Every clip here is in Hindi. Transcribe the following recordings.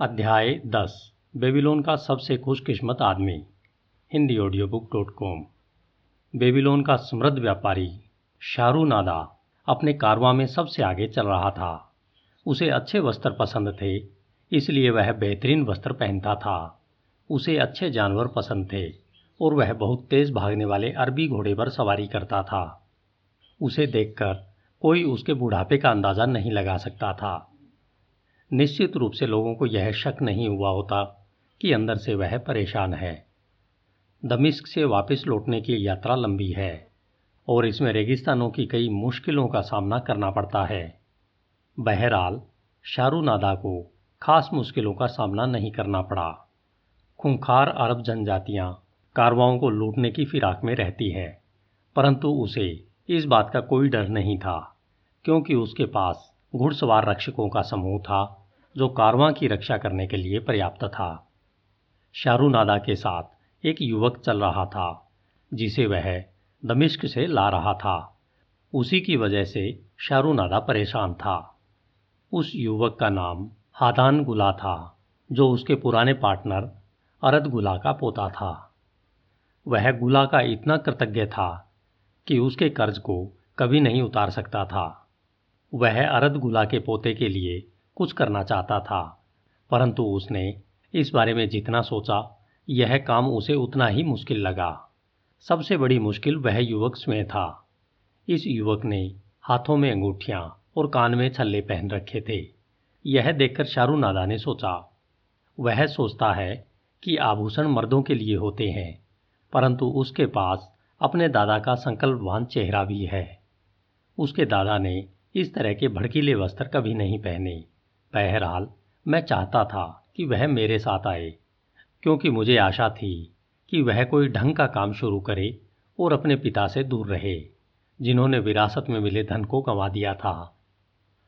अध्याय दस, बेबीलोन का सबसे खुशकिस्मत आदमी, Hindi audio book dot com Babylon का समृद्ध व्यापारी शारू नादा अपने कारवां में सबसे आगे चल रहा था। उसे अच्छे वस्त्र पसंद थे, इसलिए वह बेहतरीन वस्त्र पहनता था। उसे अच्छे जानवर पसंद थे, और वह बहुत तेज भागने वाले अरबी घोड़े पर सवारी करता था। उसे देखकर कोई उसके बुढ़ापे का अंदाज़ा नहीं लगा सकता था। निश्चित रूप से लोगों को यह शक नहीं हुआ होता कि अंदर से वह परेशान है। दमिश्क से वापस लौटने की यात्रा लंबी है और इसमें रेगिस्तानों की कई मुश्किलों का सामना करना पड़ता है। बहरहाल शारूनादा को खास मुश्किलों का सामना नहीं करना पड़ा। खूंखार अरब जनजातियाँ कारवाओं को लूटने की फिराक में रहती है, परंतु उसे इस बात का कोई डर नहीं था, क्योंकि उसके पास घुड़सवार रक्षकों का समूह था जो कारवां की रक्षा करने के लिए पर्याप्त था। शारूनादा के साथ एक युवक चल रहा था, जिसे वह दमिश्क से ला रहा था। उसी की वजह से शारूनादा परेशान था। उस युवक का नाम हादान गुला था, जो उसके पुराने पार्टनर अरद गुला का पोता था। वह गुला का इतना कृतज्ञ था कि उसके कर्ज को कभी नहीं उतार सकता था। वह अरद गुला के पोते के लिए कुछ करना चाहता था। परंतु उसने इस बारे में जितना सोचा, यह काम उसे उतना ही मुश्किल लगा। सबसे बड़ी मुश्किल वह युवक स्वयं था। इस युवक ने हाथों में अंगूठियाँ और कान में छल्ले पहन रखे थे। यह देखकर शारू नादा ने सोचा, वह सोचता है कि आभूषण मर्दों के लिए होते हैं, परंतु उसके पास अपने दादा का संकल्पवान चेहरा भी है। उसके दादा ने इस तरह के भड़कीले वस्त्र कभी नहीं पहने। बहरहाल, मैं चाहता था कि वह मेरे साथ आए, क्योंकि मुझे आशा थी कि वह कोई ढंग का काम शुरू करे और अपने पिता से दूर रहे, जिन्होंने विरासत में मिले धन को गंवा दिया था।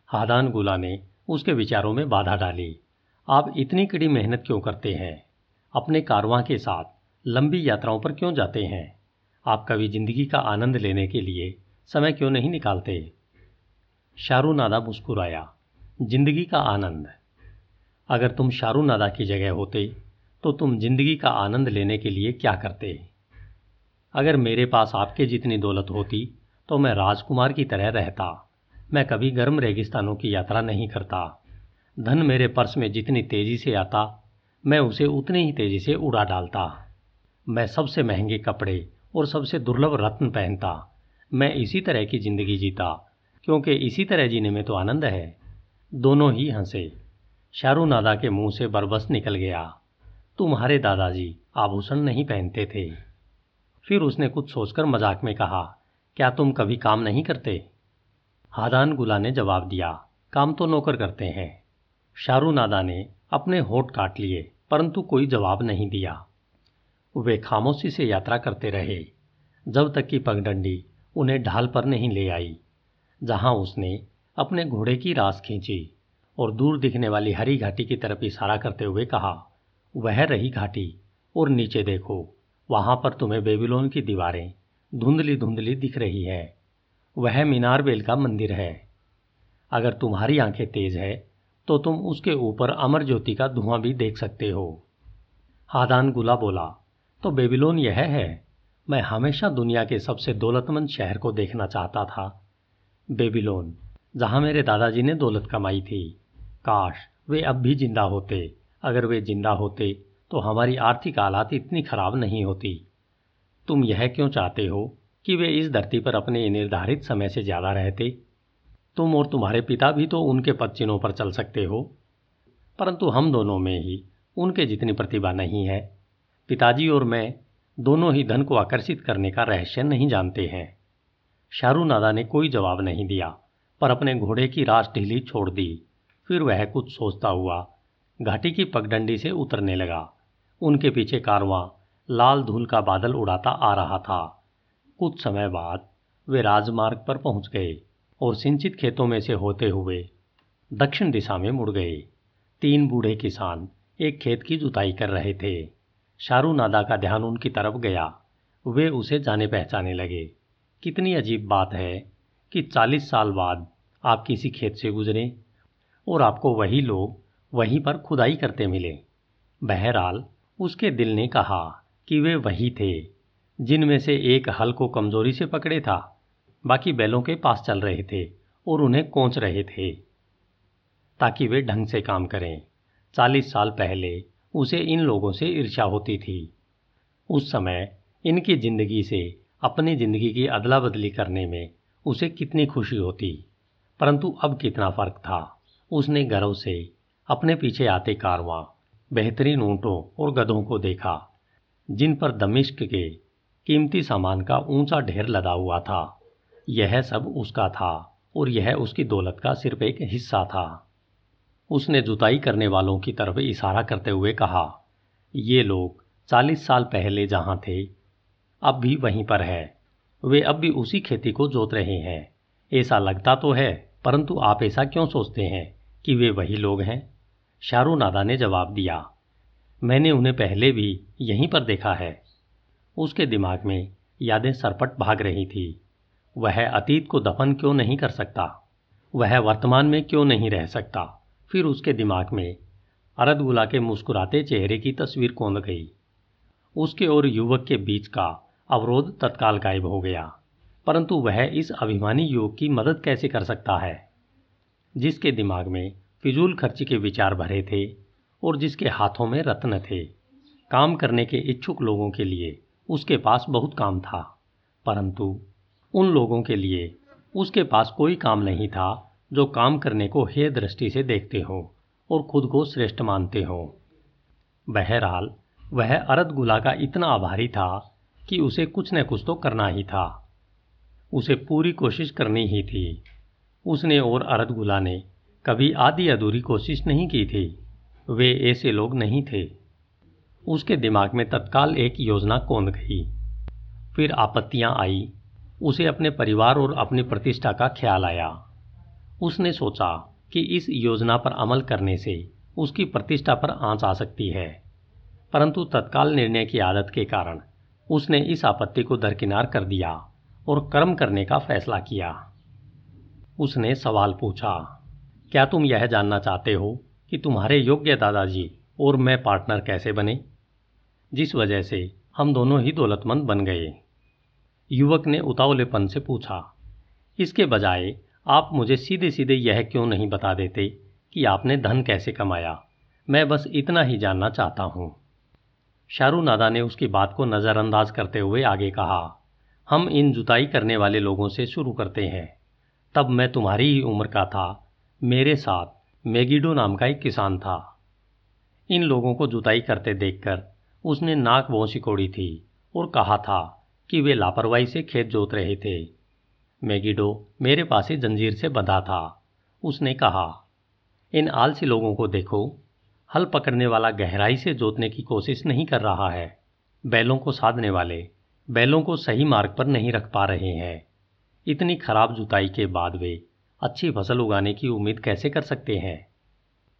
हादान गुला ने उसके विचारों में बाधा डाली, आप इतनी कड़ी मेहनत क्यों करते हैं? अपने कारवां के साथ लंबी यात्राओं पर क्यों जाते हैं? आप कभी ज़िंदगी का आनंद लेने के लिए समय क्यों नहीं निकालते? शारूनादा मुस्कुराया। ज़िंदगी का आनंद अगर तुम शारूनादा की जगह होते तो तुम ज़िंदगी का आनंद लेने के लिए क्या करते? अगर मेरे पास आपके जितनी दौलत होती तो मैं राजकुमार की तरह रहता। मैं कभी गर्म रेगिस्तानों की यात्रा नहीं करता। धन मेरे पर्स में जितनी तेज़ी से आता, मैं उसे उतनी ही तेज़ी से उड़ा डालता। मैं सबसे महँगे कपड़े और सबसे दुर्लभ रत्न पहनता। मैं इसी तरह की ज़िंदगी जीता, क्योंकि इसी तरह जीने में तो आनंद है। दोनों ही हंसे। शारू नादा के मुँह से बरबस निकल गया। तुम्हारे दादाजी आभूषण नहीं पहनते थे। फिर उसने कुछ सोचकर मज़ाक में कहा, क्या तुम कभी काम नहीं करते? हादान गुला ने जवाब दिया, काम तो नौकर करते हैं। शारू नादा ने अपने होठ काट लिए, परंतु कोई जवाब नहीं दिया। वे खामोशी से यात्रा करते रहे। जब तक कि पगडंडी उन्हें ढाल पर नहीं ले आई, जहाँ उसने अपने घोड़े की रास खींची और दूर दिखने वाली हरी घाटी की तरफ़ इशारा करते हुए कहा, वह रही घाटी और नीचे देखो, वहाँ पर तुम्हें बेबीलोन की दीवारें धुंधली धुंधली दिख रही है। वह मीनार बेल का मंदिर है। अगर तुम्हारी आँखें तेज है तो तुम उसके ऊपर अमर ज्योति का धुआँ भी देख सकते हो। हादान गुला बोला तो बेबीलोन यह है। मैं हमेशा दुनिया के सबसे दौलतमंद शहर को देखना चाहता था। बेबीलोन जहाँ मेरे दादाजी ने दौलत कमाई थी। काश वे अब भी ज़िंदा होते। अगर वे ज़िंदा होते तो हमारी आर्थिक हालात इतनी खराब नहीं होती। तुम यह क्यों चाहते हो कि वे इस धरती पर अपने निर्धारित समय से ज़्यादा रहते? तुम और तुम्हारे पिता भी तो उनके पदचिन्हों पर चल सकते हो। परंतु हम दोनों में ही उनके जितनी प्रतिभा नहीं है। पिताजी और मैं दोनों ही धन को आकर्षित करने का रहस्य नहीं जानते हैं। शारूनादा ने कोई जवाब नहीं दिया। पर अपने घोड़े की रास ढीली छोड़ दी। फिर वह कुछ सोचता हुआ घाटी की पगडंडी से उतरने लगा। उनके पीछे कारवां लाल धूल का बादल उड़ाता आ रहा था। कुछ समय बाद वे राजमार्ग पर पहुँच गए और सिंचित खेतों में से होते हुए दक्षिण दिशा में मुड़ गए। तीन बूढ़े किसान एक खेत की जुताई कर रहे थे। शारू नादा का ध्यान उनकी तरफ़ गया। वे उसे जाने पहचाने लगे। कितनी अजीब बात है कि चालीस साल बाद आप किसी खेत से गुजरें और आपको वही लोग वहीं पर खुदाई करते मिले। बहरहाल, उसके दिल ने कहा कि वे वही थे, जिनमें से एक हल को कमज़ोरी से पकड़े था, बाकी बैलों के पास चल रहे थे और उन्हें कोच रहे थे, ताकि वे ढंग से काम करें। चालीस साल पहले उसे इन लोगों से ईर्ष्या होती थी। उस समय इनकी ज़िंदगी से अपनी ज़िंदगी की अदला बदली करने में उसे कितनी खुशी होती। परंतु अब कितना फ़र्क था। उसने गर्व से अपने पीछे आते कारवां बेहतरीन ऊँटों और गधों को देखा, जिन पर दमिश्क के कीमती सामान का ऊँचा ढेर लदा हुआ था। यह सब उसका था और यह उसकी दौलत का सिर्फ़ एक हिस्सा था। उसने जुताई करने वालों की तरफ़ इशारा करते हुए कहा, ये लोग चालीस साल पहले जहाँ थे, अब भी वहीं पर है। वे अब भी उसी खेती को जोत रहे हैं। ऐसा लगता तो है, परंतु आप ऐसा क्यों सोचते हैं कि वे वही लोग हैं? शारू नादा ने जवाब दिया, मैंने उन्हें पहले भी यहीं पर देखा है। उसके दिमाग में यादें सरपट भाग रही थी। वह अतीत को दफन क्यों नहीं कर सकता? वह वर्तमान में क्यों नहीं रह सकता? फिर उसके दिमाग में अरदगुला के मुस्कुराते चेहरे की तस्वीर कौंध गई। उसके और युवक के बीच का अवरोध तत्काल गायब हो गया। परंतु वह इस अभिमानी योग की मदद कैसे कर सकता है? जिसके दिमाग में फिजूल खर्ची के विचार भरे थे और जिसके हाथों में रत्न थे, काम करने के इच्छुक लोगों के लिए उसके पास बहुत काम था। परंतु उन लोगों के लिए उसके पास कोई काम नहीं था जो काम करने को हे दृष्टि से देखते हो और खुद को श्रेष्ठ मानते हो। बहरहाल, वह अरद गुला का इतना आभारी था कि उसे कुछ न कुछ तो करना ही था। उसे पूरी कोशिश करनी ही थी। उसने और अरद गुला ने कभी आधी अधूरी कोशिश नहीं की थी। वे ऐसे लोग नहीं थे। उसके दिमाग में तत्काल एक योजना कौंध गई। फिर आपत्तियाँ आई। उसे अपने परिवार और अपनी प्रतिष्ठा का ख्याल आया। उसने सोचा कि इस योजना पर अमल करने से उसकी प्रतिष्ठा पर आँच आ सकती है। परंतु तत्काल निर्णय की आदत के कारण उसने इस आपत्ति को दरकिनार कर दिया और कर्म करने का फैसला किया। उसने सवाल पूछा, क्या तुम यह जानना चाहते हो कि तुम्हारे योग्य दादाजी और मैं पार्टनर कैसे बने? जिस वजह से हम दोनों ही दौलतमंद बन गए। युवक ने उतावलेपन से पूछा, इसके बजाय आप मुझे सीधे सीधे यह क्यों नहीं बता देते कि आपने धन कैसे कमाया? मैं बस इतना ही जानना चाहता हूँ। शारू नादा ने उसकी बात को नज़रअंदाज करते हुए आगे कहा, हम इन जुताई करने वाले लोगों से शुरू करते हैं। तब मैं तुम्हारी ही उम्र का था। मेरे साथ मेगिडो नाम का एक किसान था। इन लोगों को जुताई करते देखकर उसने नाक वो सिकोड़ी थी और कहा था कि वे लापरवाही से खेत जोत रहे थे। मेगिडो मेरे पास ही जंजीर से बंधा था। उसने कहा, इन आलसी लोगों को देखो हल पकड़ने वाला गहराई से जोतने की कोशिश नहीं कर रहा है। बैलों को साधने वाले, बैलों को सही मार्ग पर नहीं रख पा रहे हैं। इतनी खराब जुताई के बाद वे अच्छी फ़सल उगाने की उम्मीद कैसे कर सकते हैं?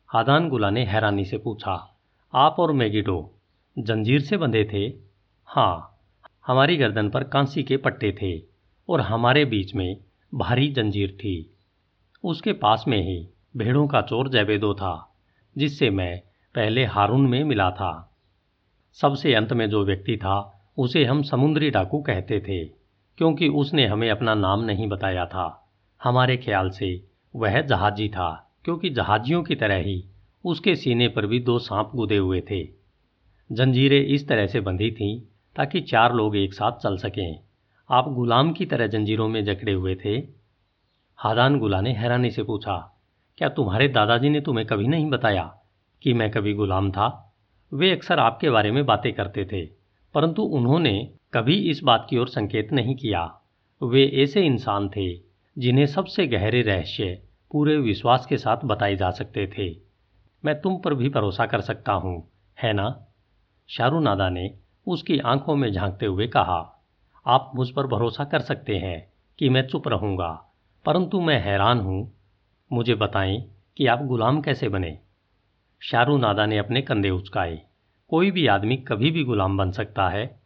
हादान गुला ने हैरानी से पूछा, आप और मैगिडो, जंजीर से बंधे थे? हाँ हमारी गर्दन पर कांसी के पट्टे थे और हमारे बीच में भारी जंजीर थी। उसके पास में ही भेड़ों का चोर जैबेदो था। जिससे मैं पहले हारून में मिला था। सबसे अंत में जो व्यक्ति था, उसे हम समुद्री डाकू कहते थे, क्योंकि उसने हमें अपना नाम नहीं बताया था। हमारे ख्याल से वह जहाजी था, क्योंकि जहाजियों की तरह ही उसके सीने पर भी दो सांप गुदे हुए थे। जंजीरें इस तरह से बंधी थीं ताकि चार लोग एक साथ चल सकें। आप गुलाम की तरह जंजीरों में जकड़े हुए थे? हादान गुला ने हैरानी से पूछा क्या तुम्हारे दादाजी ने तुम्हें कभी नहीं बताया कि मैं कभी गुलाम था? वे अक्सर आपके बारे में बातें करते थे, परंतु उन्होंने कभी इस बात की ओर संकेत नहीं किया। वे ऐसे इंसान थे, जिन्हें सबसे गहरे रहस्य, पूरे विश्वास के साथ बताए जा सकते थे। मैं तुम पर भी भरोसा कर सकता हूँ, है ना? शाहरुनादा ने उसकी आँखों में झांकते हुए कहा, आप मुझ पर भरोसा कर सकते हैं कि मैं चुप रहूँगा, परंतु मैं हैरान हूँ मुझे बताएँ कि आप गुलाम कैसे बने। शारू नादा ने अपने कंधे उचकाए। कोई भी आदमी कभी भी गुलाम बन सकता है।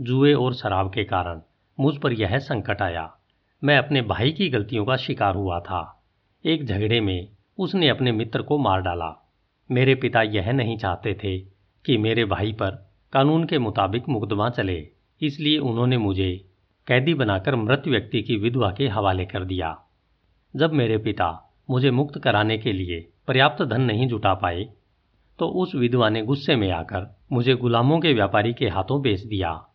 जुए और शराब के कारण मुझ पर यह संकट आया। मैं अपने भाई की गलतियों का शिकार हुआ था। एक झगड़े में उसने अपने मित्र को मार डाला। मेरे पिता यह नहीं चाहते थे कि मेरे भाई पर कानून के मुताबिक मुकदमा चले। इसलिए उन्होंने मुझे कैदी बनाकर मृत व्यक्ति की विधवा के हवाले कर दिया। जब मेरे पिता मुझे मुक्त कराने के लिए पर्याप्त धन नहीं जुटा पाए तो उस विधवा ने गुस्से में आकर मुझे गुलामों के व्यापारी के हाथों बेच दिया।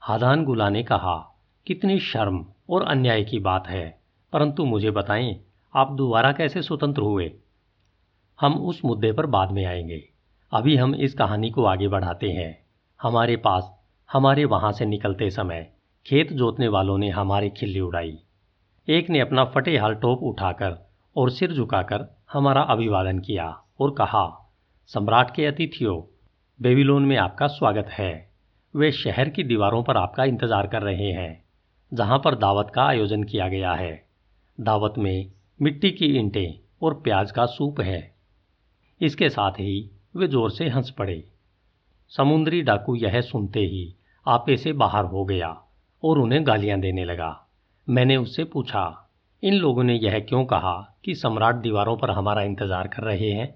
हादान गुला ने कहा, कितनी शर्म और अन्याय की बात है, परंतु मुझे बताएँ, आप दोबारा कैसे स्वतंत्र हुए? हम उस मुद्दे पर बाद में आएँगे। अभी हम इस कहानी को आगे बढ़ाते हैं। हमारे पास, हमारे वहाँ से निकलते समय खेत जोतने वालों ने हमारी खिल्ली उड़ाई। एक ने अपना फटे हाल टोप उठाकर और सिर झुकाकर हमारा अभिवादन किया और कहा, सम्राट के अतिथियों, बेबीलोन में आपका स्वागत है। वे शहर की दीवारों पर आपका इंतज़ार कर रहे हैं, जहाँ पर दावत का आयोजन किया गया है। दावत में मिट्टी की ईंटें और प्याज का सूप है। इसके साथ ही वे ज़ोर से हंस पड़े। समुद्री डाकू यह सुनते ही आपे से बाहर हो गया और उन्हें गालियाँ देने लगा। मैंने उससे पूछा, इन लोगों ने यह क्यों कहा? कि सम्राट दीवारों पर हमारा इंतज़ार कर रहे हैं।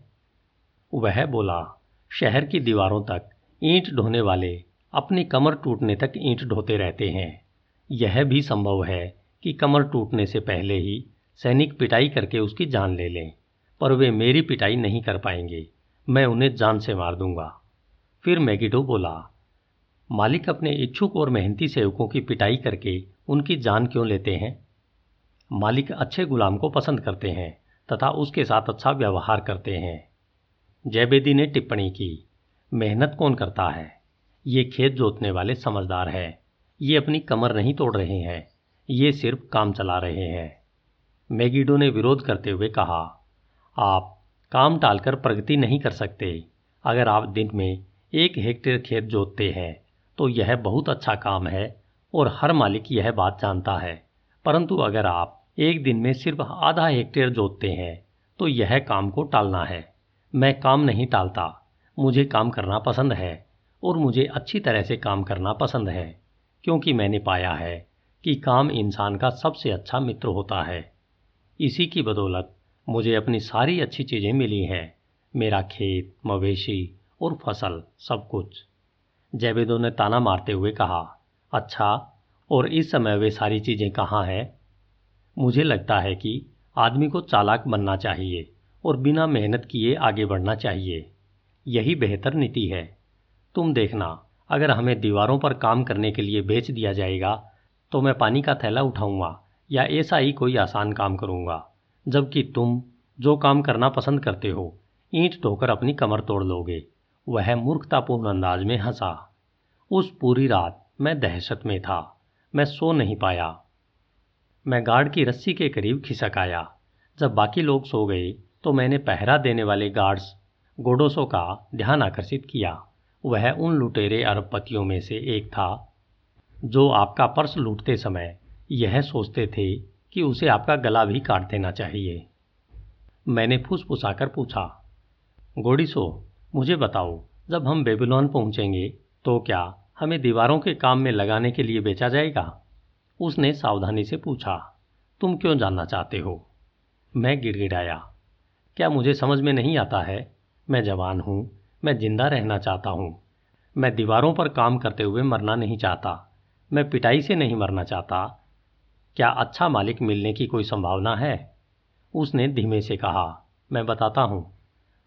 वह बोला, शहर की दीवारों तक ईंट ढोने वाले अपनी कमर टूटने तक ईंट ढोते रहते हैं। यह भी संभव है कि कमर टूटने से पहले ही सैनिक पिटाई करके उसकी जान ले लें, पर वे मेरी पिटाई नहीं कर पाएँगे। मैं उन्हें जान से मार दूँगा। फिर मैगिडो बोला, मालिक अपने इच्छुक और मेहनती सेवकों की पिटाई करके उनकी जान क्यों लेते हैं? मालिक अच्छे गुलाम को पसंद करते हैं तथा उसके साथ अच्छा व्यवहार करते हैं। जयबेदी ने टिप्पणी की, मेहनत कौन करता है? ये खेत जोतने वाले समझदार हैं। ये अपनी कमर नहीं तोड़ रहे हैं, ये सिर्फ़ काम चला रहे हैं। मैगीडो ने विरोध करते हुए कहा, आप काम टालकर प्रगति नहीं कर सकते। अगर आप दिन में एक हेक्टेयर खेत जोतते हैं तो यह बहुत अच्छा काम है और हर मालिक यह बात जानता है। परंतु अगर आप एक दिन में सिर्फ़ आधा हेक्टेयर जोतते हैं तो यह काम को टालना है। मैं काम नहीं टालता। मुझे काम करना पसंद है और मुझे अच्छी तरह से काम करना पसंद है, क्योंकि मैंने पाया है कि काम इंसान का सबसे अच्छा मित्र होता है। इसी की बदौलत मुझे अपनी सारी अच्छी चीज़ें मिली हैं, मेरा खेत, मवेशी और फ़सल, सब कुछ। जैवेदो ने ताना मारते हुए कहा अच्छा और इस समय वे सारी चीज़ें कहाँ हैं? मुझे लगता है कि आदमी को चालाक बनना चाहिए और बिना मेहनत किए आगे बढ़ना चाहिए। यही बेहतर नीति है। तुम देखना, अगर हमें दीवारों पर काम करने के लिए बेच दिया जाएगा तो मैं पानी का थैला उठाऊँगा या ऐसा ही कोई आसान काम करूँगा। जबकि तुम, जो काम करना पसंद करते हो, ईंट ढोकर अपनी कमर तोड़ लोगे। वह मूर्खतापूर्ण अंदाज में हंसा। उस पूरी रात मैं दहशत में था। मैं सो नहीं पाया। मैं गार्ड की रस्सी के करीब खिसक आया। जब बाकी लोग सो गए तो मैंने पहरा देने वाले गार्ड्स गोडोसो का ध्यान आकर्षित किया। वह उन लुटेरे अरबपतियों में से एक था, जो आपका पर्स लूटते समय यह सोचते थे कि उसे आपका गला भी काट देना चाहिए। मैंने फुसफुसाकर पूछा, गोडिसो, मुझे बताओ, जब हम बेबीलोन पहुँचेंगे तो क्या हमें दीवारों के काम में लगाने के लिए बेचा जाएगा? उसने सावधानी से पूछा, तुम क्यों जानना चाहते हो? मैं गिड़गिड़ाया, क्या मुझे समझ में नहीं आता है? मैं जवान हूँ, मैं ज़िंदा रहना चाहता हूँ। मैं दीवारों पर काम करते हुए मरना नहीं चाहता, मैं पिटाई से नहीं मरना चाहता। क्या अच्छा मालिक मिलने की कोई संभावना है? उसने धीमे से कहा, मैं बताता हूँ।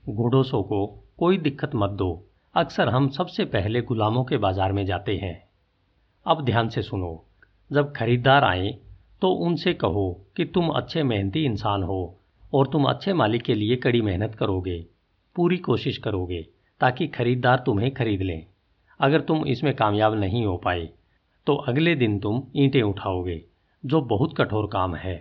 घोड़ोसों को कोई दिक्कत मत दो। अक्सर हम सबसे पहले गुलामों के बाज़ार में जाते हैं। अब ध्यान से सुनो। जब खरीदार आए तो उनसे कहो कि तुम अच्छे मेहनती इंसान हो और तुम अच्छे मालिक के लिए कड़ी मेहनत करोगे, पूरी कोशिश करोगे, ताकि खरीदार तुम्हें खरीद लें। अगर तुम इसमें कामयाब नहीं हो पाए तो अगले दिन तुम ईंटें उठाओगे, जो बहुत कठोर काम है।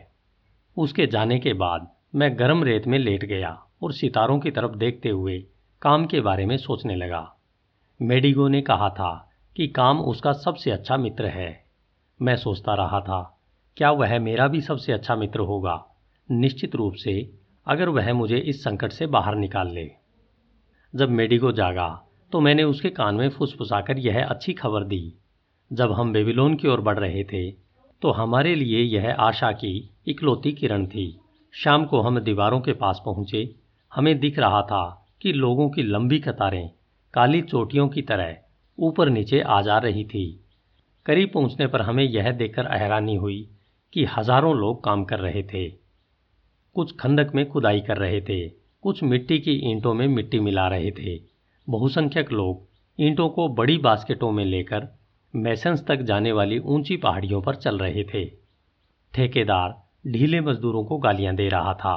उसके जाने के बाद मैं गर्म रेत में लेट गया और सितारों की तरफ़ देखते हुए काम के बारे में सोचने लगा। मेडिगो ने कहा था कि काम उसका सबसे अच्छा मित्र है। मैं सोचता रहा था, क्या वह मेरा भी सबसे अच्छा मित्र होगा? निश्चित रूप से, अगर वह मुझे इस संकट से बाहर निकाल ले। जब मेडिको जागा तो मैंने उसके कान में फुसफुसाकर यह अच्छी खबर दी। जब हम बेबीलोन की ओर बढ़ रहे थे तो हमारे लिए यह आशा की इकलौती किरण थी। शाम को हम दीवारों के पास पहुँचे, हमें दिख रहा था कि लोगों की लंबी कतारें काली चोटियों की तरह ऊपर नीचे आ जा रही थी। करीब पहुँचने पर हमें यह देखकर हैरानी हुई कि हज़ारों लोग काम कर रहे थे। कुछ खंदक में खुदाई कर रहे थे, कुछ मिट्टी की ईंटों में मिट्टी मिला रहे थे। बहुसंख्यक लोग ईंटों को बड़ी बास्केटों में लेकर मैसेंस तक जाने वाली ऊँची पहाड़ियों पर चल रहे थे। ठेकेदार ढीले मजदूरों को गालियाँ दे रहा था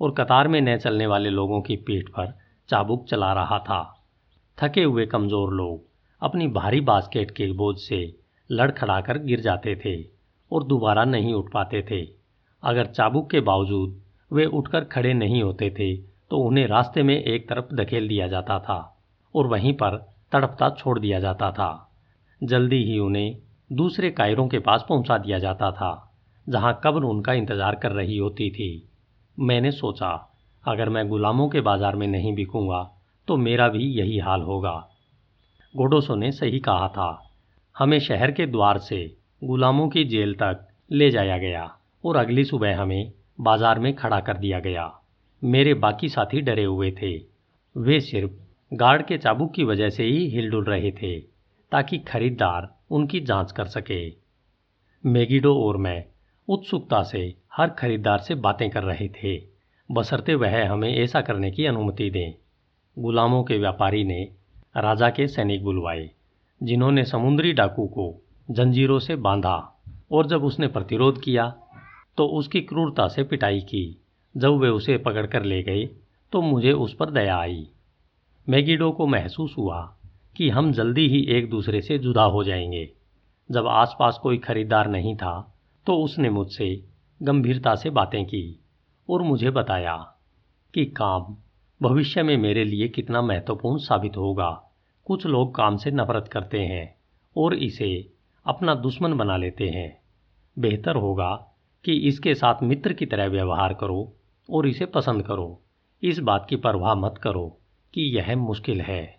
और कतार में न चलने वाले लोगों की पीठ पर चाबुक चला रहा था। थके हुए कमज़ोर लोग अपनी भारी बास्केट के बोझ से लड़खड़ाकर गिर जाते थे और दोबारा नहीं उठ पाते थे। अगर चाबुक के बावजूद वे उठकर खड़े नहीं होते थे तो उन्हें रास्ते में एक तरफ़ धकेल दिया जाता था और वहीं पर तड़पता छोड़ दिया जाता था। जल्दी ही उन्हें दूसरे कायरों के पास पहुँचा दिया जाता था, जहाँ कब्र उनका इंतज़ार कर रही होती थी। मैंने सोचा, अगर मैं गुलामों के बाज़ार में नहीं बिकूँगा तो मेरा भी यही हाल होगा। गोडोसो ने सही कहा था। हमें शहर के द्वार से गुलामों की जेल तक ले जाया गया और अगली सुबह हमें बाज़ार में खड़ा कर दिया गया। मेरे बाकी साथी डरे हुए थे। वे सिर्फ़ गार्ड के चाबुक की वजह से ही हिलडुल रहे थे, ताकि खरीदार उनकी जाँच कर सके। मेगिडो और मैं उत्सुकता से हर खरीदार से बातें कर रहे थे। बसरते वह हमें ऐसा करने की अनुमति दें। गुलामों के व्यापारी ने राजा के सैनिक बुलवाए। जिन्होंने समुद्री डाकू को जंजीरों से बांधा और जब उसने प्रतिरोध किया तो उसकी क्रूरता से पिटाई की। जब वे उसे पकड़कर ले गए तो मुझे उस पर दया आई। मैगिडो को महसूस हुआ कि हम जल्दी ही एक दूसरे से जुदा हो जाएँगे। जब आसपास कोई खरीदार नहीं था तो उसने मुझसे गंभीरता से बातें की और मुझे बताया कि काम भविष्य में मेरे लिए कितना महत्वपूर्ण साबित होगा। कुछ लोग काम से नफरत करते हैं और इसे अपना दुश्मन बना लेते हैं। बेहतर होगा कि इसके साथ मित्र की तरह व्यवहार करो और इसे पसंद करो। इस बात की परवाह मत करो कि यह मुश्किल है।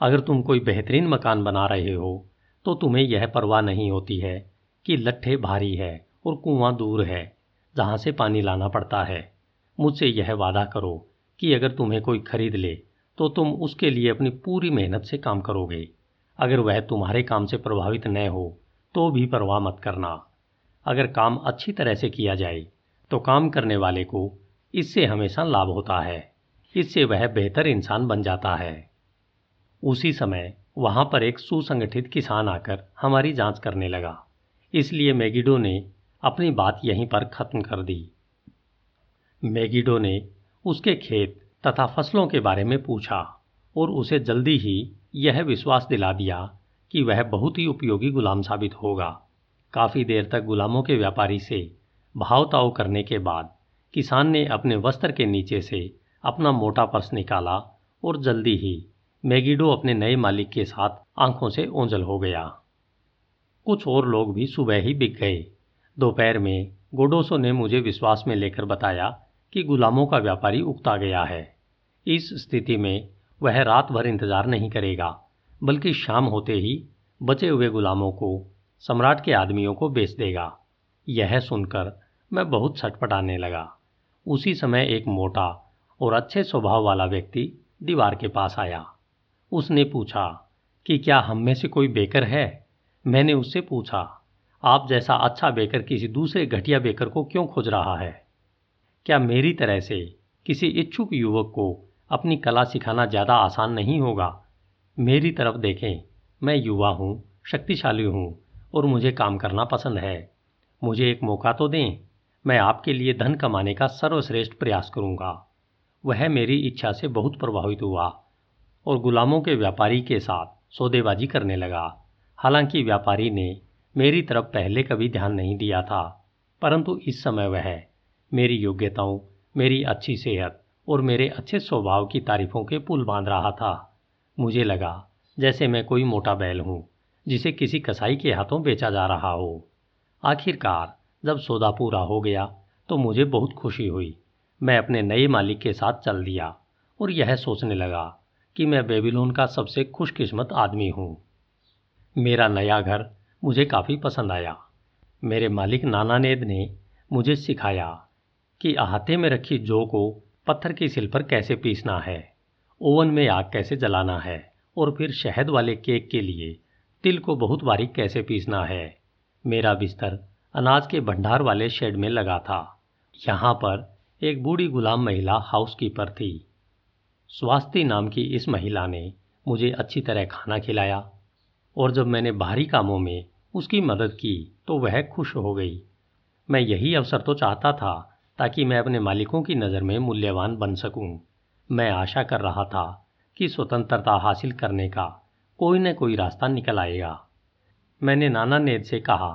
अगर तुम कोई बेहतरीन मकान बना रहे हो तो तुम्हें यह परवाह नहीं होती है कि लट्ठे भारी है और कुआँ दूर है, जहाँ से पानी लाना पड़ता है। मुझसे यह वादा करो कि अगर तुम्हें कोई खरीद ले तो तुम उसके लिए अपनी पूरी मेहनत से काम करोगे। अगर वह तुम्हारे काम से प्रभावित न हो तो भी परवाह मत करना। अगर काम अच्छी तरह से किया जाए तो काम करने वाले को इससे हमेशा लाभ होता है। इससे वह बेहतर इंसान बन जाता है। उसी समय वहाँ पर एक सुसंगठित किसान आकर हमारी जाँच करने लगा। इसलिए मैगिडो ने अपनी बात यहीं पर खत्म कर दी। मैगिडो ने उसके खेत तथा फ़सलों के बारे में पूछा और उसे जल्दी ही यह विश्वास दिला दिया कि वह बहुत ही उपयोगी गुलाम साबित होगा। काफ़ी देर तक गुलामों के व्यापारी से भाव ताव करने के बाद किसान ने अपने वस्त्र के नीचे से अपना मोटा पर्स निकाला और जल्दी ही मैगिडो अपने नए मालिक के साथ आँखों से ओंझल हो गया। कुछ और लोग भी सुबह ही बिक गए। दोपहर में गोडोसो ने मुझे विश्वास में लेकर बताया कि गुलामों का व्यापारी उगता गया है। इस स्थिति में वह रात भर इंतज़ार नहीं करेगा, बल्कि शाम होते ही बचे हुए गुलामों को, सम्राट के आदमियों को बेच देगा। यह सुनकर मैं बहुत छटपटाने लगा। उसी समय एक मोटा और अच्छे स्वभाव वाला व्यक्ति दीवार के पास आया। उसने पूछा, कि क्या हम में से कोई बेकर है? मैंने उससे पूछा, आप जैसा अच्छा बेकर किसी दूसरे घटिया बेकर को क्यों खोज रहा है? क्या मेरी तरह से किसी इच्छुक युवक को अपनी कला सिखाना ज़्यादा आसान नहीं होगा। मेरी तरफ़ देखें, मैं युवा हूँ, शक्तिशाली हूँ और मुझे काम करना पसंद है। मुझे एक मौका तो दें, मैं आपके लिए धन कमाने का सर्वश्रेष्ठ प्रयास करूँगा। वह मेरी इच्छा से बहुत प्रभावित हुआ और गुलामों के व्यापारी के साथ सौदेबाजी करने लगा। हालाँकि व्यापारी ने मेरी तरफ़ पहले कभी ध्यान नहीं दिया था, परंतु इस समय वह मेरी योग्यताओं, मेरी अच्छी सेहत और मेरे अच्छे स्वभाव की तारीफों के पुल बाँध रहा था। मुझे लगा, जैसे मैं कोई मोटा बैल हूँ, जिसे किसी कसाई के हाथों बेचा जा रहा हो। आखिरकार, जब सौदा पूरा हो गया तो मुझे बहुत खुशी हुई। मैं अपने नए मालिक के साथ चल दिया और यह सोचने लगा कि मैं बेबीलोन का सबसे खुशकिस्मत आदमी हूँ। मेरा नया घर मुझे काफ़ी पसंद आया। मेरे मालिक नाना नेद ने मुझे सिखाया कि अहाते में रखी जौ को पत्थर की सिल पर कैसे पीसना है? ओवन में आग कैसे जलाना है? और फिर शहद वाले केक के लिए तिल को बहुत बारीक कैसे पीसना है? मेरा बिस्तर अनाज के भंडार वाले शेड में लगा था। यहाँ पर एक बूढ़ी गुलाम महिला हाउसकीपर थी। स्वास्थ्य नाम की इस महिला ने मुझे अच्छी तरह खाना खिलाया और जब मैंने बाहरी कामों में उसकी मदद की तो वह खुश हो गई। मैं यही अवसर तो चाहता था ताकि मैं अपने मालिकों की नज़र में मूल्यवान बन सकूँ। मैं आशा कर रहा था कि स्वतंत्रता हासिल करने का कोई न कोई रास्ता निकल आएगा। मैंने नाना नेद से कहा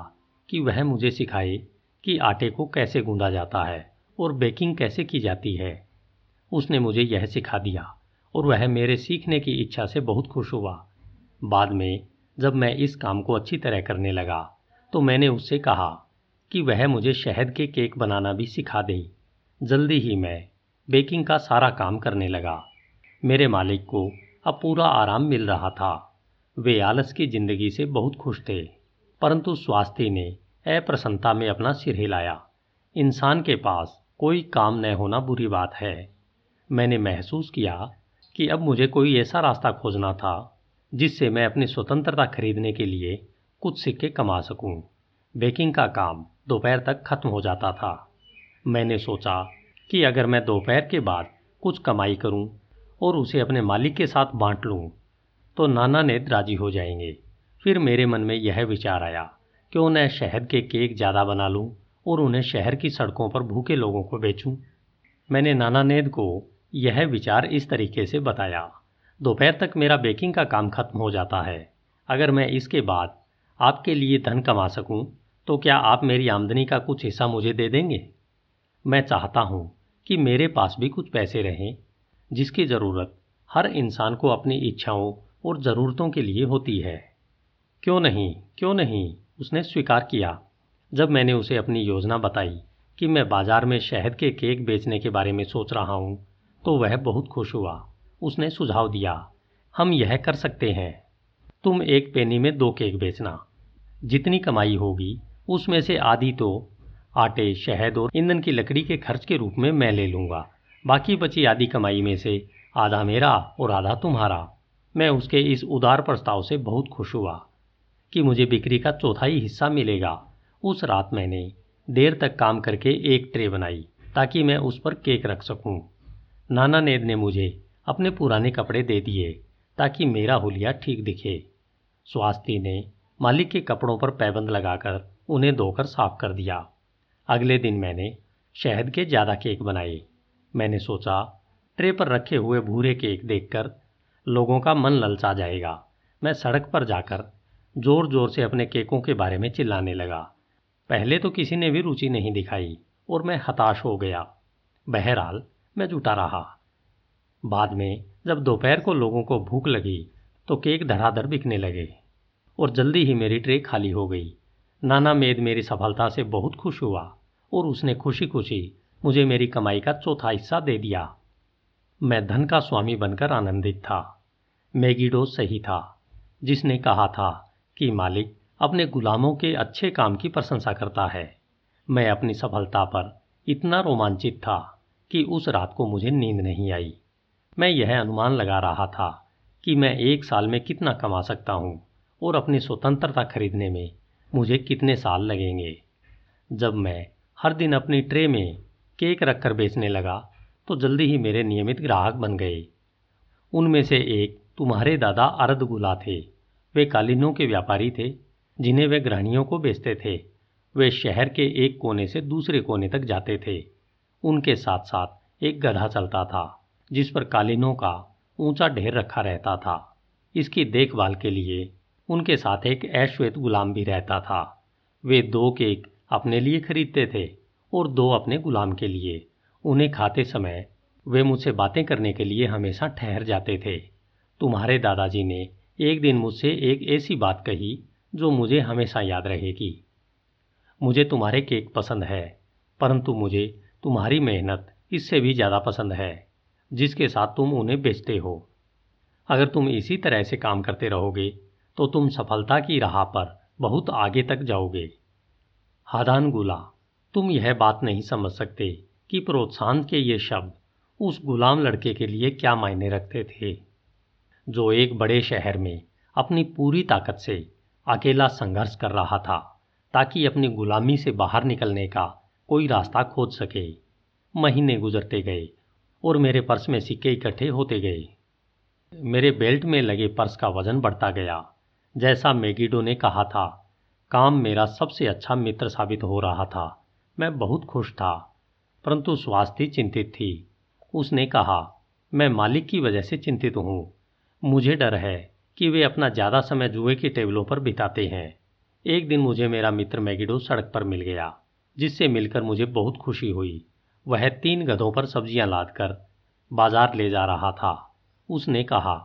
कि वह मुझे सिखाए कि आटे को कैसे गूंदा जाता है और बेकिंग कैसे की जाती है। उसने मुझे यह सिखा दिया और वह मेरे सीखने की इच्छा से बहुत खुश हुआ। बाद में जब मैं इस काम को अच्छी तरह करने लगा तो मैंने उससे कहा कि वह मुझे शहद के केक बनाना भी सिखा दे। जल्दी ही मैं बेकिंग का सारा काम करने लगा। मेरे मालिक को अब पूरा आराम मिल रहा था। वे आलस की ज़िंदगी से बहुत खुश थे, परंतु स्वास्थ्य ने अप्रसन्नता में अपना सिर हिलाया। इंसान के पास कोई काम न होना बुरी बात है। मैंने महसूस किया कि अब मुझे कोई ऐसा रास्ता खोजना था, जिससे मैं अपनी स्वतंत्रता खरीदने के लिए कुछ सिक्के कमा सकूँ। बेकिंग का काम दोपहर तक खत्म हो जाता था। मैंने सोचा कि अगर मैं दोपहर के बाद कुछ कमाई करूँ और उसे अपने मालिक के साथ बांट लूँ तो नाना नेद राज़ी हो जाएँगे। फिर मेरे मन में यह विचार आया, क्यों न शहद के केक ज़्यादा बना लूँ और उन्हें शहर की सड़कों पर भूखे लोगों को बेचूं। मैंने नाना नेद को यह विचार इस तरीके से बताया, दोपहर तक मेरा बेकिंग का काम खत्म हो जाता है। अगर मैं इसके बाद आपके लिए धन कमा सकूँ तो क्या आप मेरी आमदनी का कुछ हिस्सा मुझे दे देंगे? मैं चाहता हूँ कि मेरे पास भी कुछ पैसे रहें, जिसकी ज़रूरत हर इंसान को अपनी इच्छाओं और ज़रूरतों के लिए होती है। क्यों नहीं क्यों नहीं? उसने स्वीकार किया। जब मैंने उसे अपनी योजना बताई कि मैं बाज़ार में शहद के केक बेचने के बारे में सोच रहा हूँ तो वह बहुत खुश हुआ। उसने सुझाव दिया, हम यह कर सकते हैं। तुम एक पेनी में दो केक बेचना। जितनी कमाई होगी उसमें से आधी तो आटे, शहद और ईंधन की लकड़ी के खर्च के रूप में मैं ले लूँगा। बाकी बची आधी कमाई में से आधा मेरा और आधा तुम्हारा। मैं उसके इस उदार प्रस्ताव से बहुत खुश हुआ कि मुझे बिक्री का चौथाई हिस्सा मिलेगा। उस रात मैंने देर तक काम करके एक ट्रे बनाई ताकि मैं उस पर केक रख सकूँ। नाना नेद ने मुझे अपने पुराने कपड़े दे दिए ताकि मेरा हुलिया ठीक दिखे। स्वास्थ्य ने मालिक के कपड़ों पर पैबंद लगाकर उन्हें धोकर साफ़ कर दिया। अगले दिन मैंने शहद के ज़्यादा केक बनाए। मैंने सोचा, ट्रे पर रखे हुए भूरे केक देखकर लोगों का मन ललचा जाएगा। मैं सड़क पर जाकर ज़ोर ज़ोर से अपने केकों के बारे में चिल्लाने लगा। पहले तो किसी ने भी रुचि नहीं दिखाई और मैं हताश हो गया। बहरहाल, मैं जुटा रहा। बाद में जब दोपहर को लोगों को भूख लगी तो केक धड़ाधड़ बिकने लगे और जल्दी ही मेरी ट्रे खाली हो गई। नाना मेद मेरी सफलता से बहुत खुश हुआ और उसने खुशी खुशी मुझे मेरी कमाई का चौथा हिस्सा दे दिया। मैं धन का स्वामी बनकर आनंदित था। मैगीडो सही था। जिसने कहा था कि मालिक अपने गुलामों के अच्छे काम की प्रशंसा करता है। मैं अपनी सफलता पर इतना रोमांचित था कि उस रात को मुझे नींद नहीं आई। मैं यह अनुमान लगा रहा था कि मैं एक साल में कितना कमा सकता हूँ और अपनी स्वतंत्रता खरीदने में मुझे कितने साल लगेंगे। जब मैं हर दिन अपनी ट्रे में केक रखकर बेचने लगा तो जल्दी ही मेरे नियमित ग्राहक बन गए। उनमें से एक तुम्हारे दादा अरद गुला थे। वे कालीनों के व्यापारी थे, जिन्हें वे गृहणियों को बेचते थे। वे शहर के एक कोने से दूसरे कोने तक जाते थे। उनके साथ साथ एक गधा चलता था, जिस पर कालीनों का ऊँचा ढेर रखा रहता था। इसकी देखभाल के लिए उनके साथ एक ऐश्वेत गुलाम भी रहता था। वे दो केक अपने लिए खरीदते थे और दो अपने गुलाम के लिए। उन्हें खाते समय वे मुझसे बातें करने के लिए हमेशा ठहर जाते थे। तुम्हारे दादाजी ने एक दिन मुझसे एक ऐसी बात कही जो मुझे हमेशा याद रहेगी। मुझे तुम्हारे केक पसंद है, परंतु मुझे तुम्हारी मेहनत इससे भी ज़्यादा पसंद है, जिसके साथ तुम उन्हें बेचते हो। अगर तुम इसी तरह से काम करते रहोगे तो तुम सफलता की राह पर बहुत आगे तक जाओगे। हादान गुला, तुम यह बात नहीं समझ सकते कि प्रोत्साहन के ये शब्द उस गुलाम लड़के के लिए क्या मायने रखते थे। जो एक बड़े शहर में अपनी पूरी ताकत से अकेला संघर्ष कर रहा था, ताकि अपनी गुलामी से बाहर निकलने का कोई रास्ता खोज सके। महीने गुजरते गए और मेरे पर्स में सिक्के इकट्ठे होते गए। मेरे बेल्ट में लगे पर्स का वज़न बढ़ता गया। जैसा मेगिडो ने कहा था, काम मेरा सबसे अच्छा मित्र साबित हो रहा था। मैं बहुत खुश था, परंतु स्वास्थ्य चिंतित थी। उसने कहा, मैं मालिक की वजह से चिंतित हूँ। मुझे डर है कि वे अपना ज़्यादा समय जुए की टेबलों पर बिताते हैं। एक दिन मुझे मेरा मित्र मैगिडो सड़क पर मिल गया, जिससे मिलकर मुझे बहुत खुशी हुई। वह तीन गधों पर सब्ज़ियाँ लादकर बाज़ार ले जा रहा था। उसने कहा,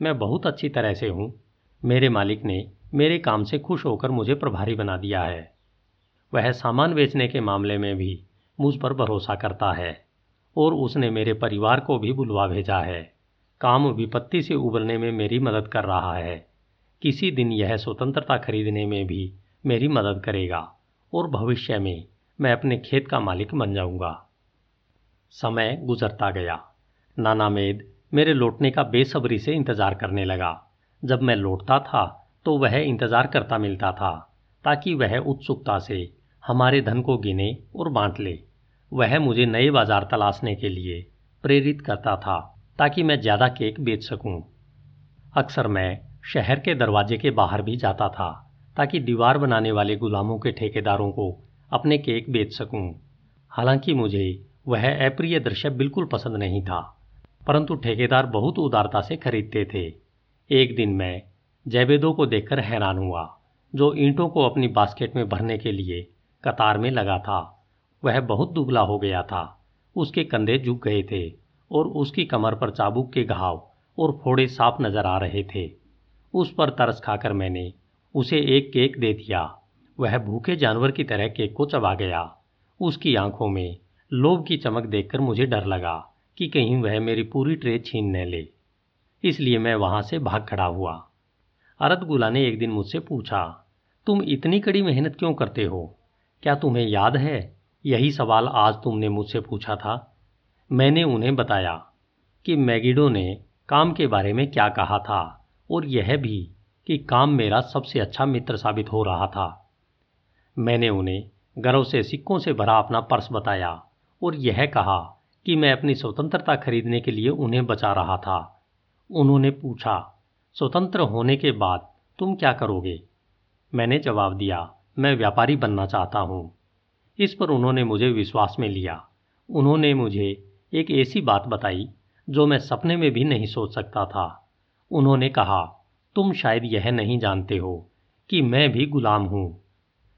मैं बहुत अच्छी तरह से हूँ। मेरे मालिक ने मेरे काम से खुश होकर मुझे प्रभारी बना दिया है। वह सामान बेचने के मामले में भी मुझ पर भरोसा करता है और उसने मेरे परिवार को भी बुलवा भेजा है। काम विपत्ति से उबरने में मेरी मदद कर रहा है। किसी दिन यह स्वतंत्रता खरीदने में भी मेरी मदद करेगा और भविष्य में मैं अपने खेत का मालिक बन जाऊँगा। समय गुजरता गया। नाना मेद मेरे लौटने का बेसब्री से इंतज़ार करने लगा। जब मैं लौटता था तो वह इंतज़ार करता मिलता था, ताकि वह उत्सुकता से हमारे धन को गिने और बांट ले वह मुझे नए बाज़ार तलाशने के लिए प्रेरित करता था, ताकि मैं ज़्यादा केक बेच सकूँ। अक्सर मैं शहर के दरवाजे के बाहर भी जाता था, ताकि दीवार बनाने वाले गुलामों के ठेकेदारों को अपने केक बेच सकूँ। हालाँकि मुझे वह अप्रिय दृश्य बिल्कुल पसंद नहीं था, परंतु ठेकेदार बहुत उदारता से खरीदते थे एक दिन मैं जैबेदो को देखकर हैरान हुआ, जो ईंटों को अपनी बास्केट में भरने के लिए कतार में लगा था। वह बहुत दुबला हो गया था। उसके कंधे झुक गए थे और उसकी कमर पर चाबुक के घाव और फोड़े साफ़ नज़र आ रहे थे। उस पर तरस खाकर मैंने उसे एक केक दे दिया। वह भूखे जानवर की तरह केक को चबा गया। उसकी आँखों में लोभ की चमक देखकर मुझे डर लगा कि कहीं वह मेरी पूरी ट्रे छीन न ले। इसलिए मैं वहाँ से भाग खड़ा हुआ। अरतगुला ने एक दिन मुझसे पूछा, तुम इतनी कड़ी मेहनत क्यों करते हो? क्या तुम्हें याद है? यही सवाल आज तुमने मुझसे पूछा था। मैंने उन्हें बताया कि मैगिडो ने काम के बारे में क्या कहा था, और यह भी कि काम मेरा सबसे अच्छा मित्र साबित हो रहा था। मैंने उन्हें गर्व से सिक्कों से भरा अपना पर्स बताया, और यह कहा कि मैं अपनी स्वतंत्रता खरीदने के लिए उन्हें बचा रहा था। उन्होंने पूछा, स्वतंत्र होने के बाद तुम क्या करोगे? मैंने जवाब दिया, मैं व्यापारी बनना चाहता हूँ। इस पर उन्होंने मुझे विश्वास में लिया। उन्होंने मुझे एक ऐसी बात बताई, जो मैं सपने में भी नहीं सोच सकता था। उन्होंने कहा, तुम शायद यह नहीं जानते हो कि मैं भी गुलाम हूँ,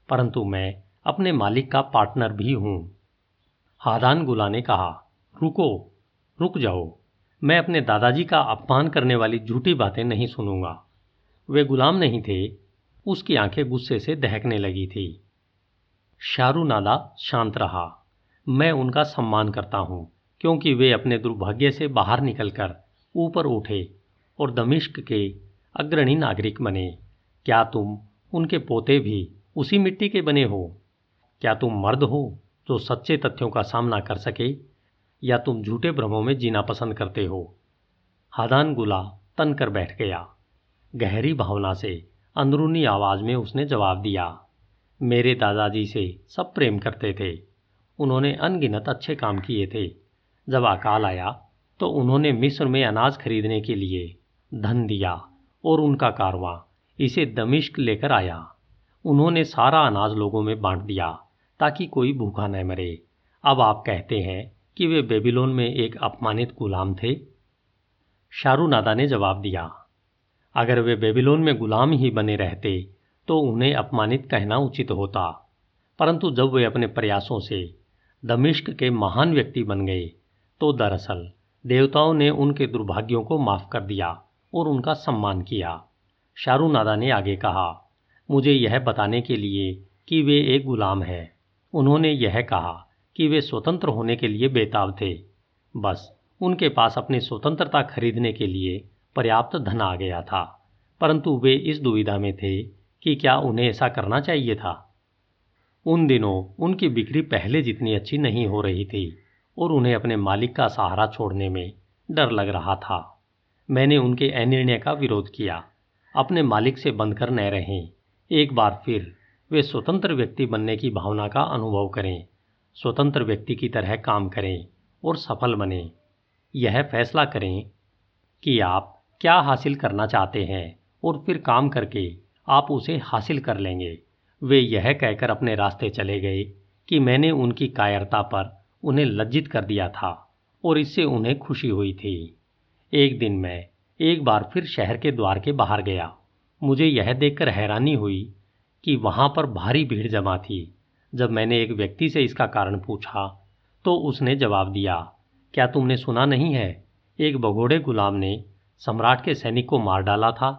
परंतु मैं अपने मालिक का पार्टनर भी हूँ। हादान गुला ने कहा, रुको, रुक जाओ। मैं अपने दादाजी का अपमान करने वाली झूठी बातें नहीं सुनूँगा। वे गुलाम नहीं थे, उसकी आँखें गुस्से से दहकने लगी थी। शारूनादा शांत रहा। मैं उनका सम्मान करता हूँ, क्योंकि वे अपने दुर्भाग्य से बाहर निकलकर ऊपर उठे और दमिश्क के अग्रणी नागरिक बने। क्या तुम उनके पोते भी उसी मिट्टी के बने हो? क्या तुम मर्द हो जो सच्चे तथ्यों का सामना कर सके? या तुम झूठे भ्रमों में जीना पसंद करते हो। हादान गुला तन कर बैठ गया। गहरी भावना से अंदरूनी आवाज़ में उसने जवाब दिया, मेरे दादाजी से सब प्रेम करते थे। उन्होंने अनगिनत अच्छे काम किए थे। जब अकाल आया तो उन्होंने मिस्र में अनाज खरीदने के लिए धन दिया और उनका कारवां इसे दमिश्क लेकर आया। उन्होंने सारा अनाज लोगों में बांट दिया ताकि कोई भूखा न मरे। अब आप कहते हैं कि वे बेबीलोन में एक अपमानित गुलाम थे। शारूनादा ने जवाब दिया, अगर वे बेबीलोन में गुलाम ही बने रहते तो उन्हें अपमानित कहना उचित होता। परंतु जब वे अपने प्रयासों से दमिश्क के महान व्यक्ति बन गए तो दरअसल देवताओं ने उनके दुर्भाग्यों को माफ़ कर दिया और उनका सम्मान किया। शारूनादा ने आगे कहा, मुझे यह बताने के लिए कि वे एक गुलाम है। उन्होंने यह कहा कि वे स्वतंत्र होने के लिए बेताब थे। बस, उनके पास अपनी स्वतंत्रता खरीदने के लिए पर्याप्त धन आ गया था। परंतु वे इस दुविधा में थे कि क्या उन्हें ऐसा करना चाहिए था। उन दिनों उनकी बिक्री पहले जितनी अच्छी नहीं हो रही थी और उन्हें अपने मालिक का सहारा छोड़ने में डर लग रहा था। मैंने उनके अनिर्णय का विरोध किया। अपने मालिक से बंधकर न रहें। एक बार फिर वे स्वतंत्र व्यक्ति बनने की भावना का अनुभव करें। स्वतंत्र व्यक्ति की तरह काम करें और सफल बने। यह फैसला करें कि आप क्या हासिल करना चाहते हैं और फिर काम करके आप उसे हासिल कर लेंगे। वे यह कहकर अपने रास्ते चले गए कि मैंने उनकी कायरता पर उन्हें लज्जित कर दिया था और इससे उन्हें खुशी हुई थी। एक दिन मैं एक बार फिर शहर के द्वार के बाहर गया। मुझे यह देखकर हैरानी हुई कि वहाँ पर भारी भीड़ जमा थी। जब मैंने एक व्यक्ति से इसका कारण पूछा तो उसने जवाब दिया, क्या तुमने सुना नहीं है, एक भगोड़े गुलाम ने सम्राट के सैनिक को मार डाला था,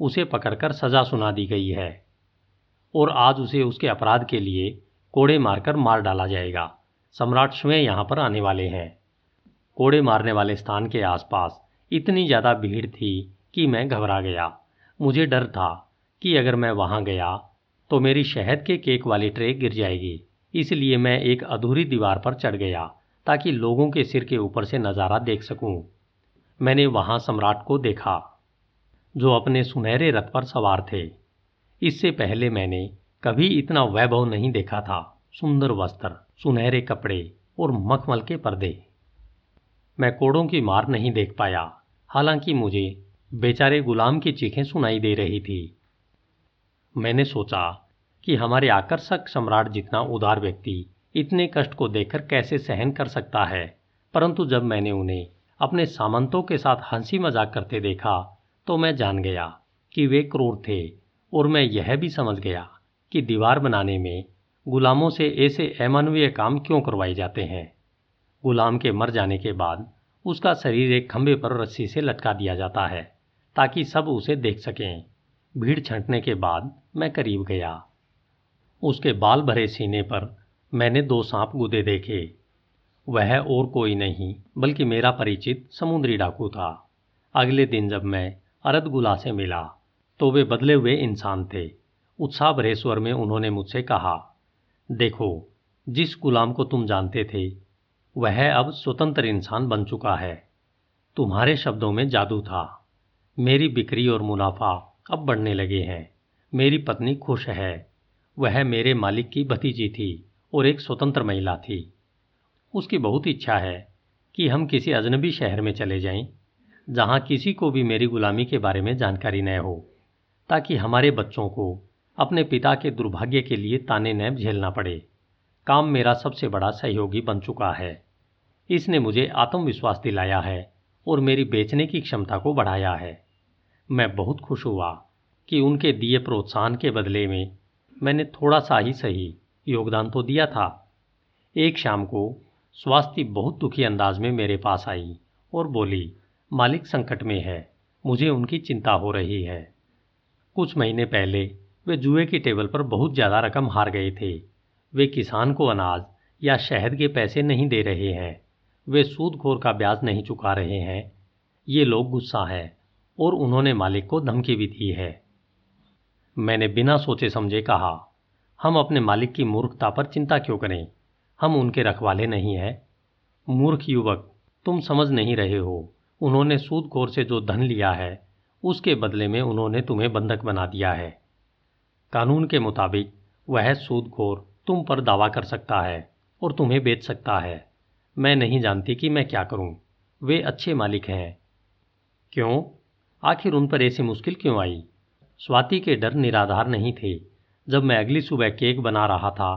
उसे पकड़कर सजा सुना दी गई है, और आज उसे उसके अपराध के लिए कोड़े मारकर मार डाला जाएगा, सम्राट स्वयं यहाँ पर आने वाले हैं। कोड़े मारने वाले स्थान के आसपास इतनी ज़्यादा भीड़ थी कि मैं घबरा गया, मुझे डर था कि अगर मैं वहाँ गया तो मेरी शहद के केक वाली ट्रे गिर जाएगी। इसलिए मैं एक अधूरी दीवार पर चढ़ गया, ताकि लोगों के सिर के ऊपर से नज़ारा देख सकूँ। मैंने वहाँ सम्राट को देखा, जो अपने सुनहरे रथ पर सवार थे। इससे पहले मैंने कभी इतना वैभव नहीं देखा था, सुंदर वस्त्र, सुनहरे कपड़े और मखमल के पर्दे। मैं कोड़ों की मार नहीं देख पाया, हालाँकि मुझे बेचारे गुलाम की चीखें सुनाई दे रही थी। मैंने सोचा कि हमारे आकर्षक सम्राट जितना उदार व्यक्ति इतने कष्ट को देखकर कैसे सहन कर सकता है। परंतु जब मैंने उन्हें अपने सामंतों के साथ हँसी मज़ाक करते देखा तो मैं जान गया कि वे क्रूर थे और मैं यह भी समझ गया कि दीवार बनाने में गुलामों से ऐसे अमानवीय काम क्यों करवाए जाते हैं। गुलाम के मर जाने के बाद उसका शरीर एक खंभे पर रस्सी से लटका दिया जाता है ताकि सब उसे देख सकें। भीड़ छंटने के बाद मैं करीब गया। उसके बाल भरे सीने पर मैंने दो सांप गुदे देखे। वह और कोई नहीं, बल्कि मेरा परिचित समुद्री डाकू था। अगले दिन जब मैं अरदगुला से मिला तो वे बदले हुए इंसान थे। उत्साह भरे स्वर में उन्होंने मुझसे कहा, देखो, जिस गुलाम को तुम जानते थे, वह अब स्वतंत्र इंसान बन चुका है। तुम्हारे शब्दों में जादू था। मेरी बिक्री और मुनाफा अब बढ़ने लगे हैं। मेरी पत्नी खुश है। वह मेरे मालिक की भतीजी थी और एक स्वतंत्र महिला थी। उसकी बहुत इच्छा है कि हम किसी अजनबी शहर में चले जाएँ, जहाँ किसी को भी मेरी गुलामी के बारे में जानकारी न हो ताकि हमारे बच्चों को अपने पिता के दुर्भाग्य के लिए ताने न झेलना पड़े। काम मेरा सबसे बड़ा सहयोगी बन चुका है। इसने मुझे आत्मविश्वास दिलाया है और मेरी बेचने की क्षमता को बढ़ाया है। मैं बहुत खुश हुआ कि उनके दिए प्रोत्साहन के बदले में मैंने थोड़ा सा ही सही योगदान तो दिया था। एक शाम को स्वास्थ्य बहुत दुखी अंदाज में मेरे पास आई और बोली, मालिक संकट में है, मुझे उनकी चिंता हो रही है। कुछ महीने पहले वे जुए की टेबल पर बहुत ज़्यादा रकम हार गए थे। वे किसान को अनाज या शहद के पैसे नहीं दे रहे हैं। वे सूदखोर का ब्याज नहीं चुका रहे हैं। ये लोग गुस्सा है। और उन्होंने मालिक को धमकी भी दी है। मैंने बिना सोचे समझे कहा, हम अपने मालिक की मूर्खता पर चिंता क्यों करें? हम उनके रखवाले नहीं हैं। मूर्ख युवक, तुम समझ नहीं रहे हो। उन्होंने सूदखोर से जो धन लिया है, उसके बदले में उन्होंने तुम्हें बंधक बना दिया है। कानून के मुताबिक, वह सूदखोर तुम पर दावा कर सकता है और तुम्हें बेच सकता है। मैं नहीं जानती कि मैं क्या करूँ। वे अच्छे मालिक हैं। क्यों? आखिर उन पर ऐसी मुश्किल क्यों आई? स्वाति के डर निराधार नहीं थे। जब मैं अगली सुबह केक बना रहा था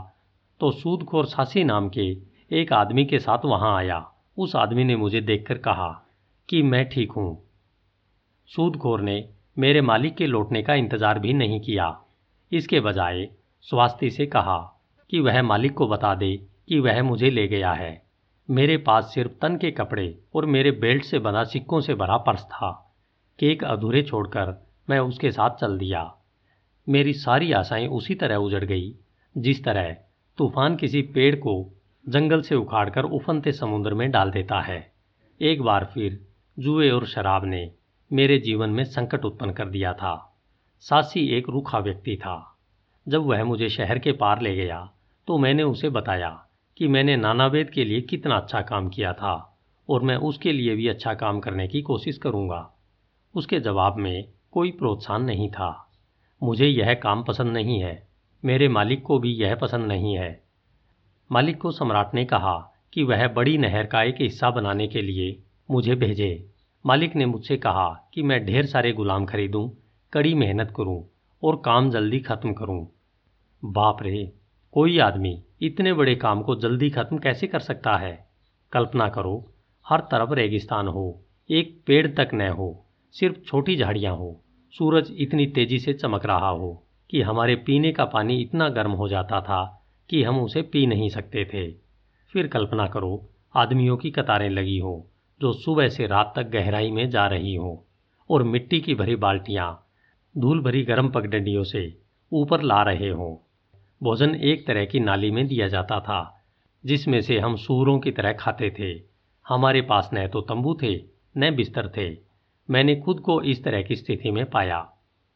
तो सूदखोर सासी नाम के एक आदमी के साथ वहाँ आया। उस आदमी ने मुझे देखकर कहा कि मैं ठीक हूँ। सूदखोर ने मेरे मालिक के लौटने का इंतज़ार भी नहीं किया। इसके बजाय स्वास्थ्य से कहा कि वह मालिक को बता दे कि वह मुझे ले गया है। मेरे पास सिर्फ़ तन के कपड़े और मेरे बेल्ट से बना सिक्कों से भरा पर्स था। केक अधूरे छोड़कर मैं उसके साथ चल दिया। मेरी सारी आशाएँ उसी तरह उजड़ गई, जिस तरह तूफ़ान किसी पेड़ को जंगल से उखाड़कर उफनते समुद्र में डाल देता है। एक बार फिर जुए और शराब ने मेरे जीवन में संकट उत्पन्न कर दिया था। सासी एक रूखा व्यक्ति था। जब वह मुझे शहर के पार ले गया तो मैंने उसे बताया कि मैंने नानावेद के लिए कितना अच्छा काम किया था और मैं उसके लिए भी अच्छा काम करने की कोशिश करूँगा। उसके जवाब में कोई प्रोत्साहन नहीं था। मुझे यह काम पसंद नहीं है। मेरे मालिक को भी यह पसंद नहीं है। मालिक को सम्राट ने कहा कि वह बड़ी नहर का एक हिस्सा बनाने के लिए मुझे भेजे। मालिक ने मुझसे कहा कि मैं ढेर सारे गुलाम खरीदूं, कड़ी मेहनत करूँ और काम जल्दी खत्म करूँ। बाप रे, कोई आदमी इतने बड़े काम को जल्दी खत्म कैसे कर सकता है? कल्पना करो, हर तरफ़ रेगिस्तान हो, एक पेड़ तक न हो। सिर्फ़ छोटी झाड़ियाँ हो। सूरज इतनी तेज़ी से चमक रहा हो कि हमारे पीने का पानी इतना गर्म हो जाता था कि हम उसे पी नहीं सकते थे। फिर कल्पना करो, आदमियों की कतारें लगी हों, जो सुबह से रात तक गहराई में जा रही हो, और मिट्टी की भरी बाल्टियाँ, धूल भरी गर्म पगडंडियों से ऊपर ला रहे हों। भोजन एक तरह की नाली में दिया जाता था, जिसमें से हम सूरों की तरह खाते थे। हमारे पास न तो तंबू थे, न बिस्तर थे। मैंने खुद को इस तरह की स्थिति में पाया।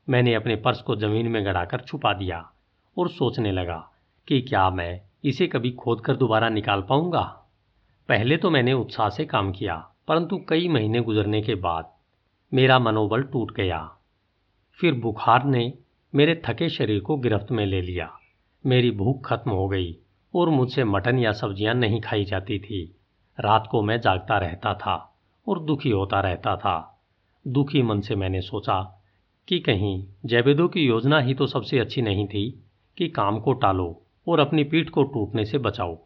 मैंने अपने पर्स को ज़मीन में गड़ाकर छुपा दिया और सोचने लगा कि क्या मैं इसे कभी खोद कर दोबारा निकाल पाऊँगा? पहले तो मैंने उत्साह से काम किया, परंतु कई महीने गुजरने के बाद मेरा मनोबल टूट गया। फिर बुखार ने मेरे थके शरीर को गिरफ्त में ले लिया। मेरी भूख खत्म हो गई और मुझसे मटन या सब्ज़ियाँ नहीं खाई जाती थी। रात को मैं जागता रहता था और दुखी होता रहता था। दुखी मन से मैंने सोचा कि कहीं जैवेदों की योजना ही तो सबसे अच्छी नहीं थी कि काम को टालो और अपनी पीठ को टूटने से बचाओ।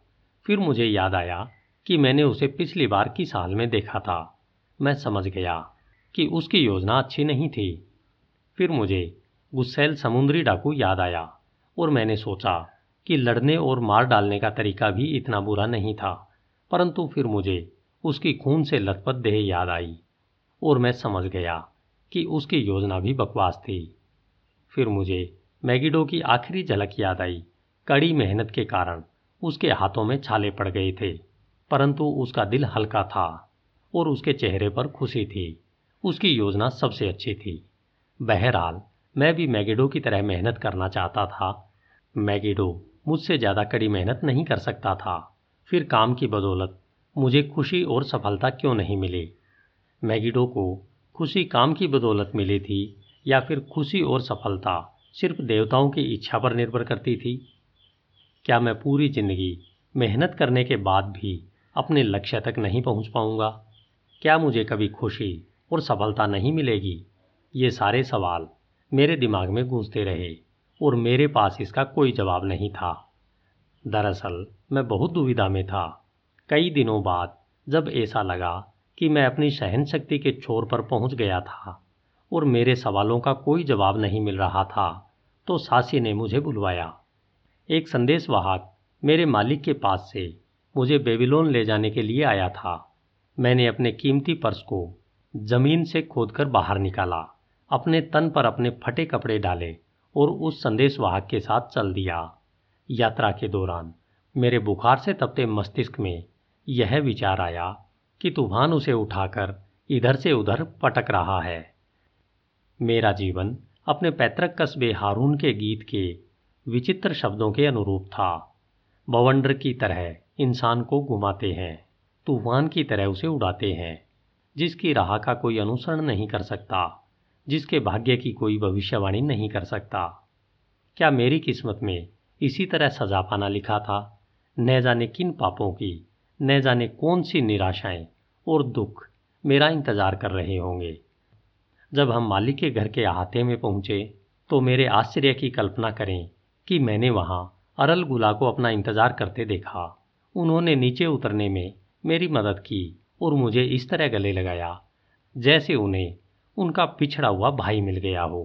फिर मुझे याद आया कि मैंने उसे पिछली बार किस हाल में देखा था। मैं समझ गया कि उसकी योजना अच्छी नहीं थी। फिर मुझे गुस्सैल समुद्री डाकू याद आया और मैंने सोचा कि लड़ने और मार डालने का तरीका भी इतना बुरा नहीं था, परंतु फिर मुझे उसकी खून से लथपथ देह याद आई। और मैं समझ गया कि उसकी योजना भी बकवास थी। फिर मुझे मैगिडो की आखिरी झलक याद आई। कड़ी मेहनत के कारण उसके हाथों में छाले पड़ गए थे, परंतु उसका दिल हल्का था और उसके चेहरे पर खुशी थी। उसकी योजना सबसे अच्छी थी। बहरहाल, मैं भी मैगिडो की तरह मेहनत करना चाहता था। मैगिडो मुझसे ज़्यादा कड़ी मेहनत नहीं कर सकता था। फिर काम की बदौलत मुझे खुशी और सफलता क्यों नहीं मिली? मैगिडो को खुशी काम की बदौलत मिली थी या फिर खुशी और सफलता सिर्फ़ देवताओं की इच्छा पर निर्भर करती थी? क्या मैं पूरी ज़िंदगी मेहनत करने के बाद भी अपने लक्ष्य तक नहीं पहुँच पाऊँगा? क्या मुझे कभी खुशी और सफलता नहीं मिलेगी? ये सारे सवाल मेरे दिमाग में गूंजते रहे और मेरे पास इसका कोई जवाब नहीं था। दरअसल, मैं बहुत दुविधा में था। कई दिनों बाद जब ऐसा लगा कि मैं अपनी सहन शक्ति के छोर पर पहुँच गया था और मेरे सवालों का कोई जवाब नहीं मिल रहा था तो सासी ने मुझे बुलवाया। एक संदेशवाहक मेरे मालिक के पास से मुझे बेबीलोन ले जाने के लिए आया था। मैंने अपने कीमती पर्स को ज़मीन से खोदकर बाहर निकाला, अपने तन पर अपने फटे कपड़े डाले और उस संदेशवाहक के साथ चल दिया। यात्रा के दौरान मेरे बुखार से तपते मस्तिष्क में यह विचार आया कि तूफ़ान उसे उठाकर इधर से उधर पटक रहा है। मेरा जीवन अपने पैतृक कस्बे हारून के गीत के विचित्र शब्दों के अनुरूप था। बवंडर की तरह इंसान को घुमाते हैं, तूफ़ान की तरह उसे उड़ाते हैं, जिसकी राह का कोई अनुसरण नहीं कर सकता, जिसके भाग्य की कोई भविष्यवाणी नहीं कर सकता। क्या मेरी किस्मत में इसी तरह सजा पाना लिखा था, न जाने किन पापों की न जाने कौन सी निराशाएँ और दुख मेरा इंतज़ार कर रहे होंगे। जब हम मालिक के घर के अहाते में पहुँचे तो मेरे आश्चर्य की कल्पना करें कि मैंने वहाँ अरल गुला को अपना इंतज़ार करते देखा। उन्होंने नीचे उतरने में मेरी मदद की और मुझे इस तरह गले लगाया, जैसे उन्हें उनका पिछड़ा हुआ भाई मिल गया हो।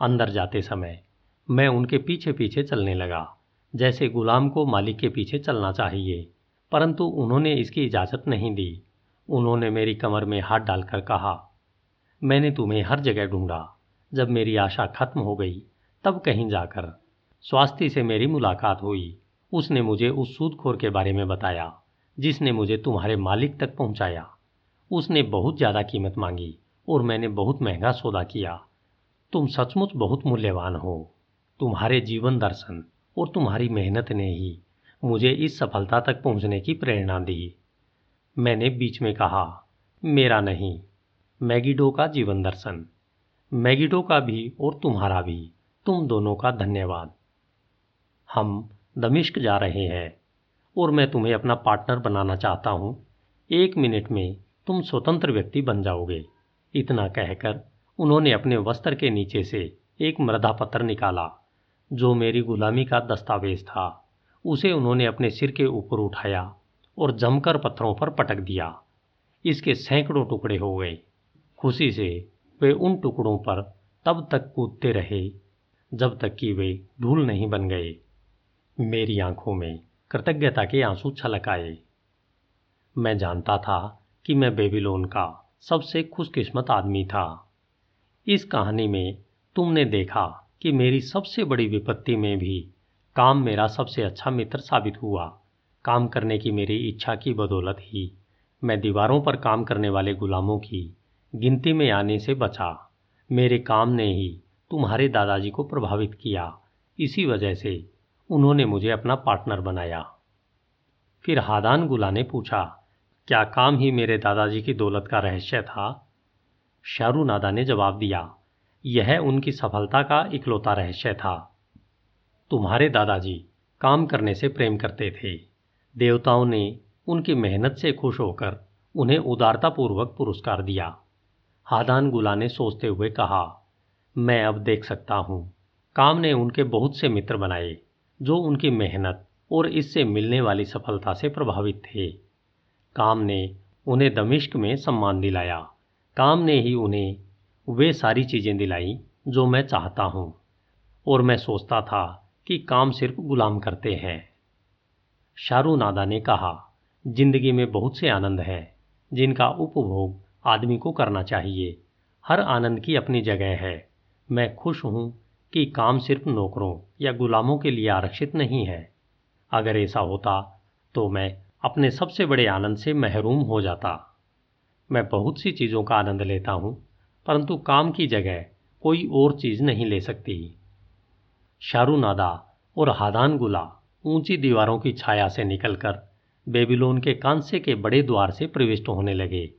अंदर जाते समय मैं उनके पीछे पीछे चलने लगा, जैसे गुलाम को मालिक के पीछे चलना चाहिए। परंतु उन्होंने इसकी इजाज़त नहीं दी। उन्होंने मेरी कमर में हाथ डालकर कहा, मैंने तुम्हें हर जगह ढूंढा। जब मेरी आशा खत्म हो गई, तब कहीं जाकर। स्वास्थ्य से मेरी मुलाकात हुई। उसने मुझे उस सूदखोर के बारे में बताया, जिसने मुझे तुम्हारे मालिक तक पहुँचाया। उसने बहुत ज़्यादा कीमत मांगी और मैंने बहुत महँगा सौदा किया। तुम सचमुच बहुत मूल्यवान हो। तुम्हारे जीवन दर्शन और तुम्हारी मेहनत ने ही मुझे इस सफलता तक पहुँचने की प्रेरणा दी। मैंने बीच में कहा, मेरा नहीं, मैगिडो का जीवन दर्शन, मैगिडो का भी और तुम्हारा भी, तुम दोनों का धन्यवाद। हम दमिश्क जा रहे हैं और मैं तुम्हें अपना पार्टनर बनाना चाहता हूँ। एक मिनट में तुम स्वतंत्र व्यक्ति बन जाओगे। इतना कहकर उन्होंने अपने वस्त्र के नीचे से एक मृदा पत्र निकाला, जो मेरी गुलामी का दस्तावेज़ था। उसे उन्होंने अपने सिर के ऊपर उठाया और जमकर पत्थरों पर पटक दिया। इसके सैकड़ों टुकड़े हो गए। खुशी से वे उन टुकड़ों पर तब तक कूदते रहे, जब तक कि वे धूल नहीं बन गए। मेरी आँखों में कृतज्ञता के आँसू छलक आए। मैं जानता था कि मैं बेबीलोन का सबसे खुशकिस्मत आदमी था। इस कहानी में तुमने देखा कि मेरी सबसे बड़ी विपत्ति में भी काम मेरा सबसे अच्छा मित्र साबित हुआ। काम करने की मेरी इच्छा की बदौलत ही। मैं दीवारों पर काम करने वाले गुलामों की गिनती में आने से बचा। मेरे काम ने ही तुम्हारे दादाजी को प्रभावित किया। इसी वजह से उन्होंने मुझे अपना पार्टनर बनाया। फिर हादान गुला ने पूछा, क्या काम ही मेरे दादाजी की दौलत का रहस्य था? शारू नादा ने जवाब दिया, यह उनकी सफलता का इकलौता रहस्य था। तुम्हारे दादाजी काम करने से प्रेम करते थे। देवताओं ने उनकी मेहनत से खुश होकर उन्हें उदारतापूर्वक पुरस्कार दिया। हादान गुला ने सोचते हुए कहा, मैं अब देख सकता हूँ। काम ने उनके बहुत से मित्र बनाए, जो उनकी मेहनत और इससे मिलने वाली सफलता से प्रभावित थे। काम ने उन्हें दमिश्क में सम्मान दिलाया। काम ने ही उन्हें वे सारी चीज़ें दिलाई, जो मैं चाहता हूँ। और मैं सोचता था कि काम सिर्फ़ गुलाम करते हैं। शारू नादा ने कहा, ज़िंदगी में बहुत से आनंद हैं, जिनका उपभोग आदमी को करना चाहिए। हर आनंद की अपनी जगह है। मैं खुश हूँ कि काम सिर्फ़ नौकरों या गुलामों के लिए आरक्षित नहीं है। अगर ऐसा होता तो मैं अपने सबसे बड़े आनंद से महरूम हो जाता। मैं बहुत सी चीज़ों का आनंद लेता हूँ, परंतु काम की जगह कोई और चीज़ नहीं ले सकती। शारू नादा और हादान गुला ऊँची दीवारों की छाया से निकलकर बेबीलोन के कांसे के बड़े द्वार से प्रविष्ट होने लगे।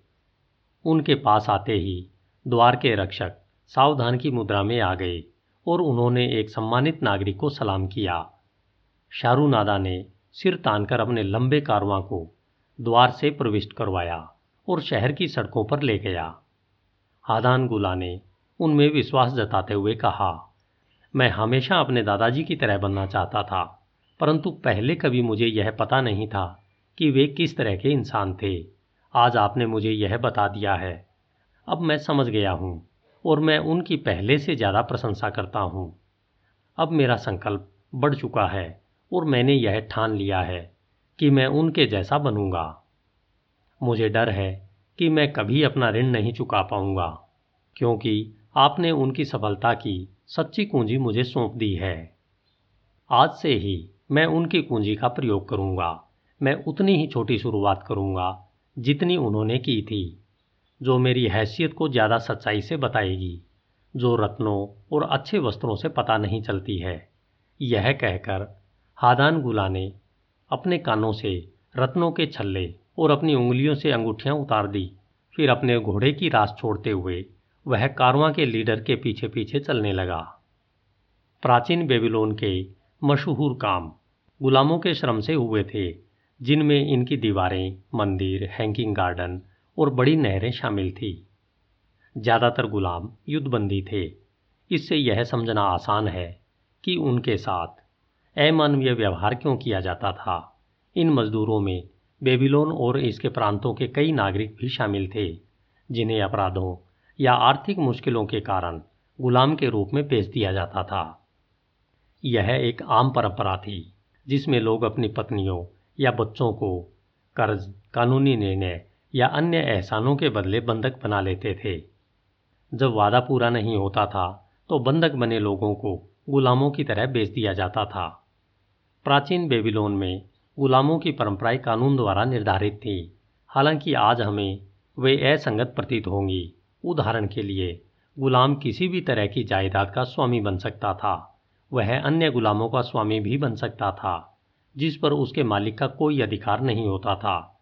उनके पास आते ही द्वार के रक्षक सावधान की मुद्रा में आ गए और उन्होंने एक सम्मानित नागरिक को सलाम किया। शारू नादा ने सिर तानकर अपने लंबे कारवां को द्वार से प्रविष्ट करवाया और शहर की सड़कों पर ले गया। हादान गुला ने उनमें विश्वास जताते हुए कहा मैं हमेशा अपने दादाजी की तरह बनना चाहता था, परंतु पहले कभी मुझे यह पता नहीं था कि वे किस तरह के इंसान थे। आज आपने मुझे यह बता दिया है। अब मैं समझ गया हूँ और मैं उनकी पहले से ज़्यादा प्रशंसा करता हूँ। अब मेरा संकल्प बढ़ चुका है और मैंने यह ठान लिया है कि मैं उनके जैसा बनूँगा। मुझे डर है कि मैं कभी अपना ऋण नहीं चुका पाऊँगा, क्योंकि आपने उनकी सफलता की सच्ची कुंजी मुझे सौंप दी है। आज से ही मैं उनकी कुंजी का प्रयोग करूँगा। मैं उतनी ही छोटी शुरुआत करूँगा, जितनी उन्होंने की थी, जो मेरी हैसियत को ज़्यादा सच्चाई से बताएगी, जो रत्नों और अच्छे वस्त्रों से पता नहीं चलती है। यह कहकर हादान गुला ने अपने कानों से रत्नों के छल्ले और अपनी उंगलियों से अंगूठियाँ उतार दी, फिर अपने घोड़े की रास छोड़ते हुए वह कारवां के लीडर के पीछे पीछे चलने लगा। प्राचीन बेबीलोन के मशहूर काम गुलामों के श्रम से हुए थे, जिनमें इनकी दीवारें, मंदिर, हैंगिंग गार्डन और बड़ी नहरें शामिल थी। ज़्यादातर गुलाम युद्धबंदी थे। इससे यह समझना आसान है कि उनके साथ अमानवीय व्यवहार क्यों किया जाता था। इन मजदूरों में बेबीलोन और इसके प्रांतों के कई नागरिक भी शामिल थे, जिन्हें अपराधों या आर्थिक मुश्किलों के कारण गुलाम के रूप में बेच दिया जाता था। यह एक आम परंपरा थी, जिसमें लोग अपनी पत्नियों या बच्चों को कर्ज, कानूनी निर्णय या अन्य एहसानों के बदले बंधक बना लेते थे। जब वादा पूरा नहीं होता था तो बंधक बने लोगों को गुलामों की तरह बेच दिया जाता था। प्राचीन बेबीलोन में गुलामों की परंपराएँ कानून द्वारा निर्धारित थी। हालाँकि आज हमें वे असंगत प्रतीत होंगी। उदाहरण के लिए, गुलाम किसी भी तरह की जायदाद का स्वामी बन सकता था। वह अन्य गुलामों का स्वामी भी बन सकता था, जिस पर उसके मालिक का कोई अधिकार नहीं होता था।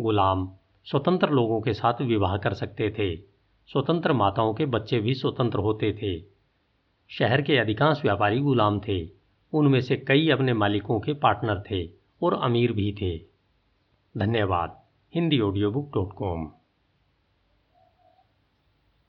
गुलाम स्वतंत्र लोगों के साथ विवाह कर सकते थे। स्वतंत्र माताओं के बच्चे भी स्वतंत्र होते थे। शहर के अधिकांश व्यापारी गुलाम थे। उनमें से कई अपने मालिकों के पार्टनर थे और अमीर भी थे। धन्यवाद। Hindi audio book dot com.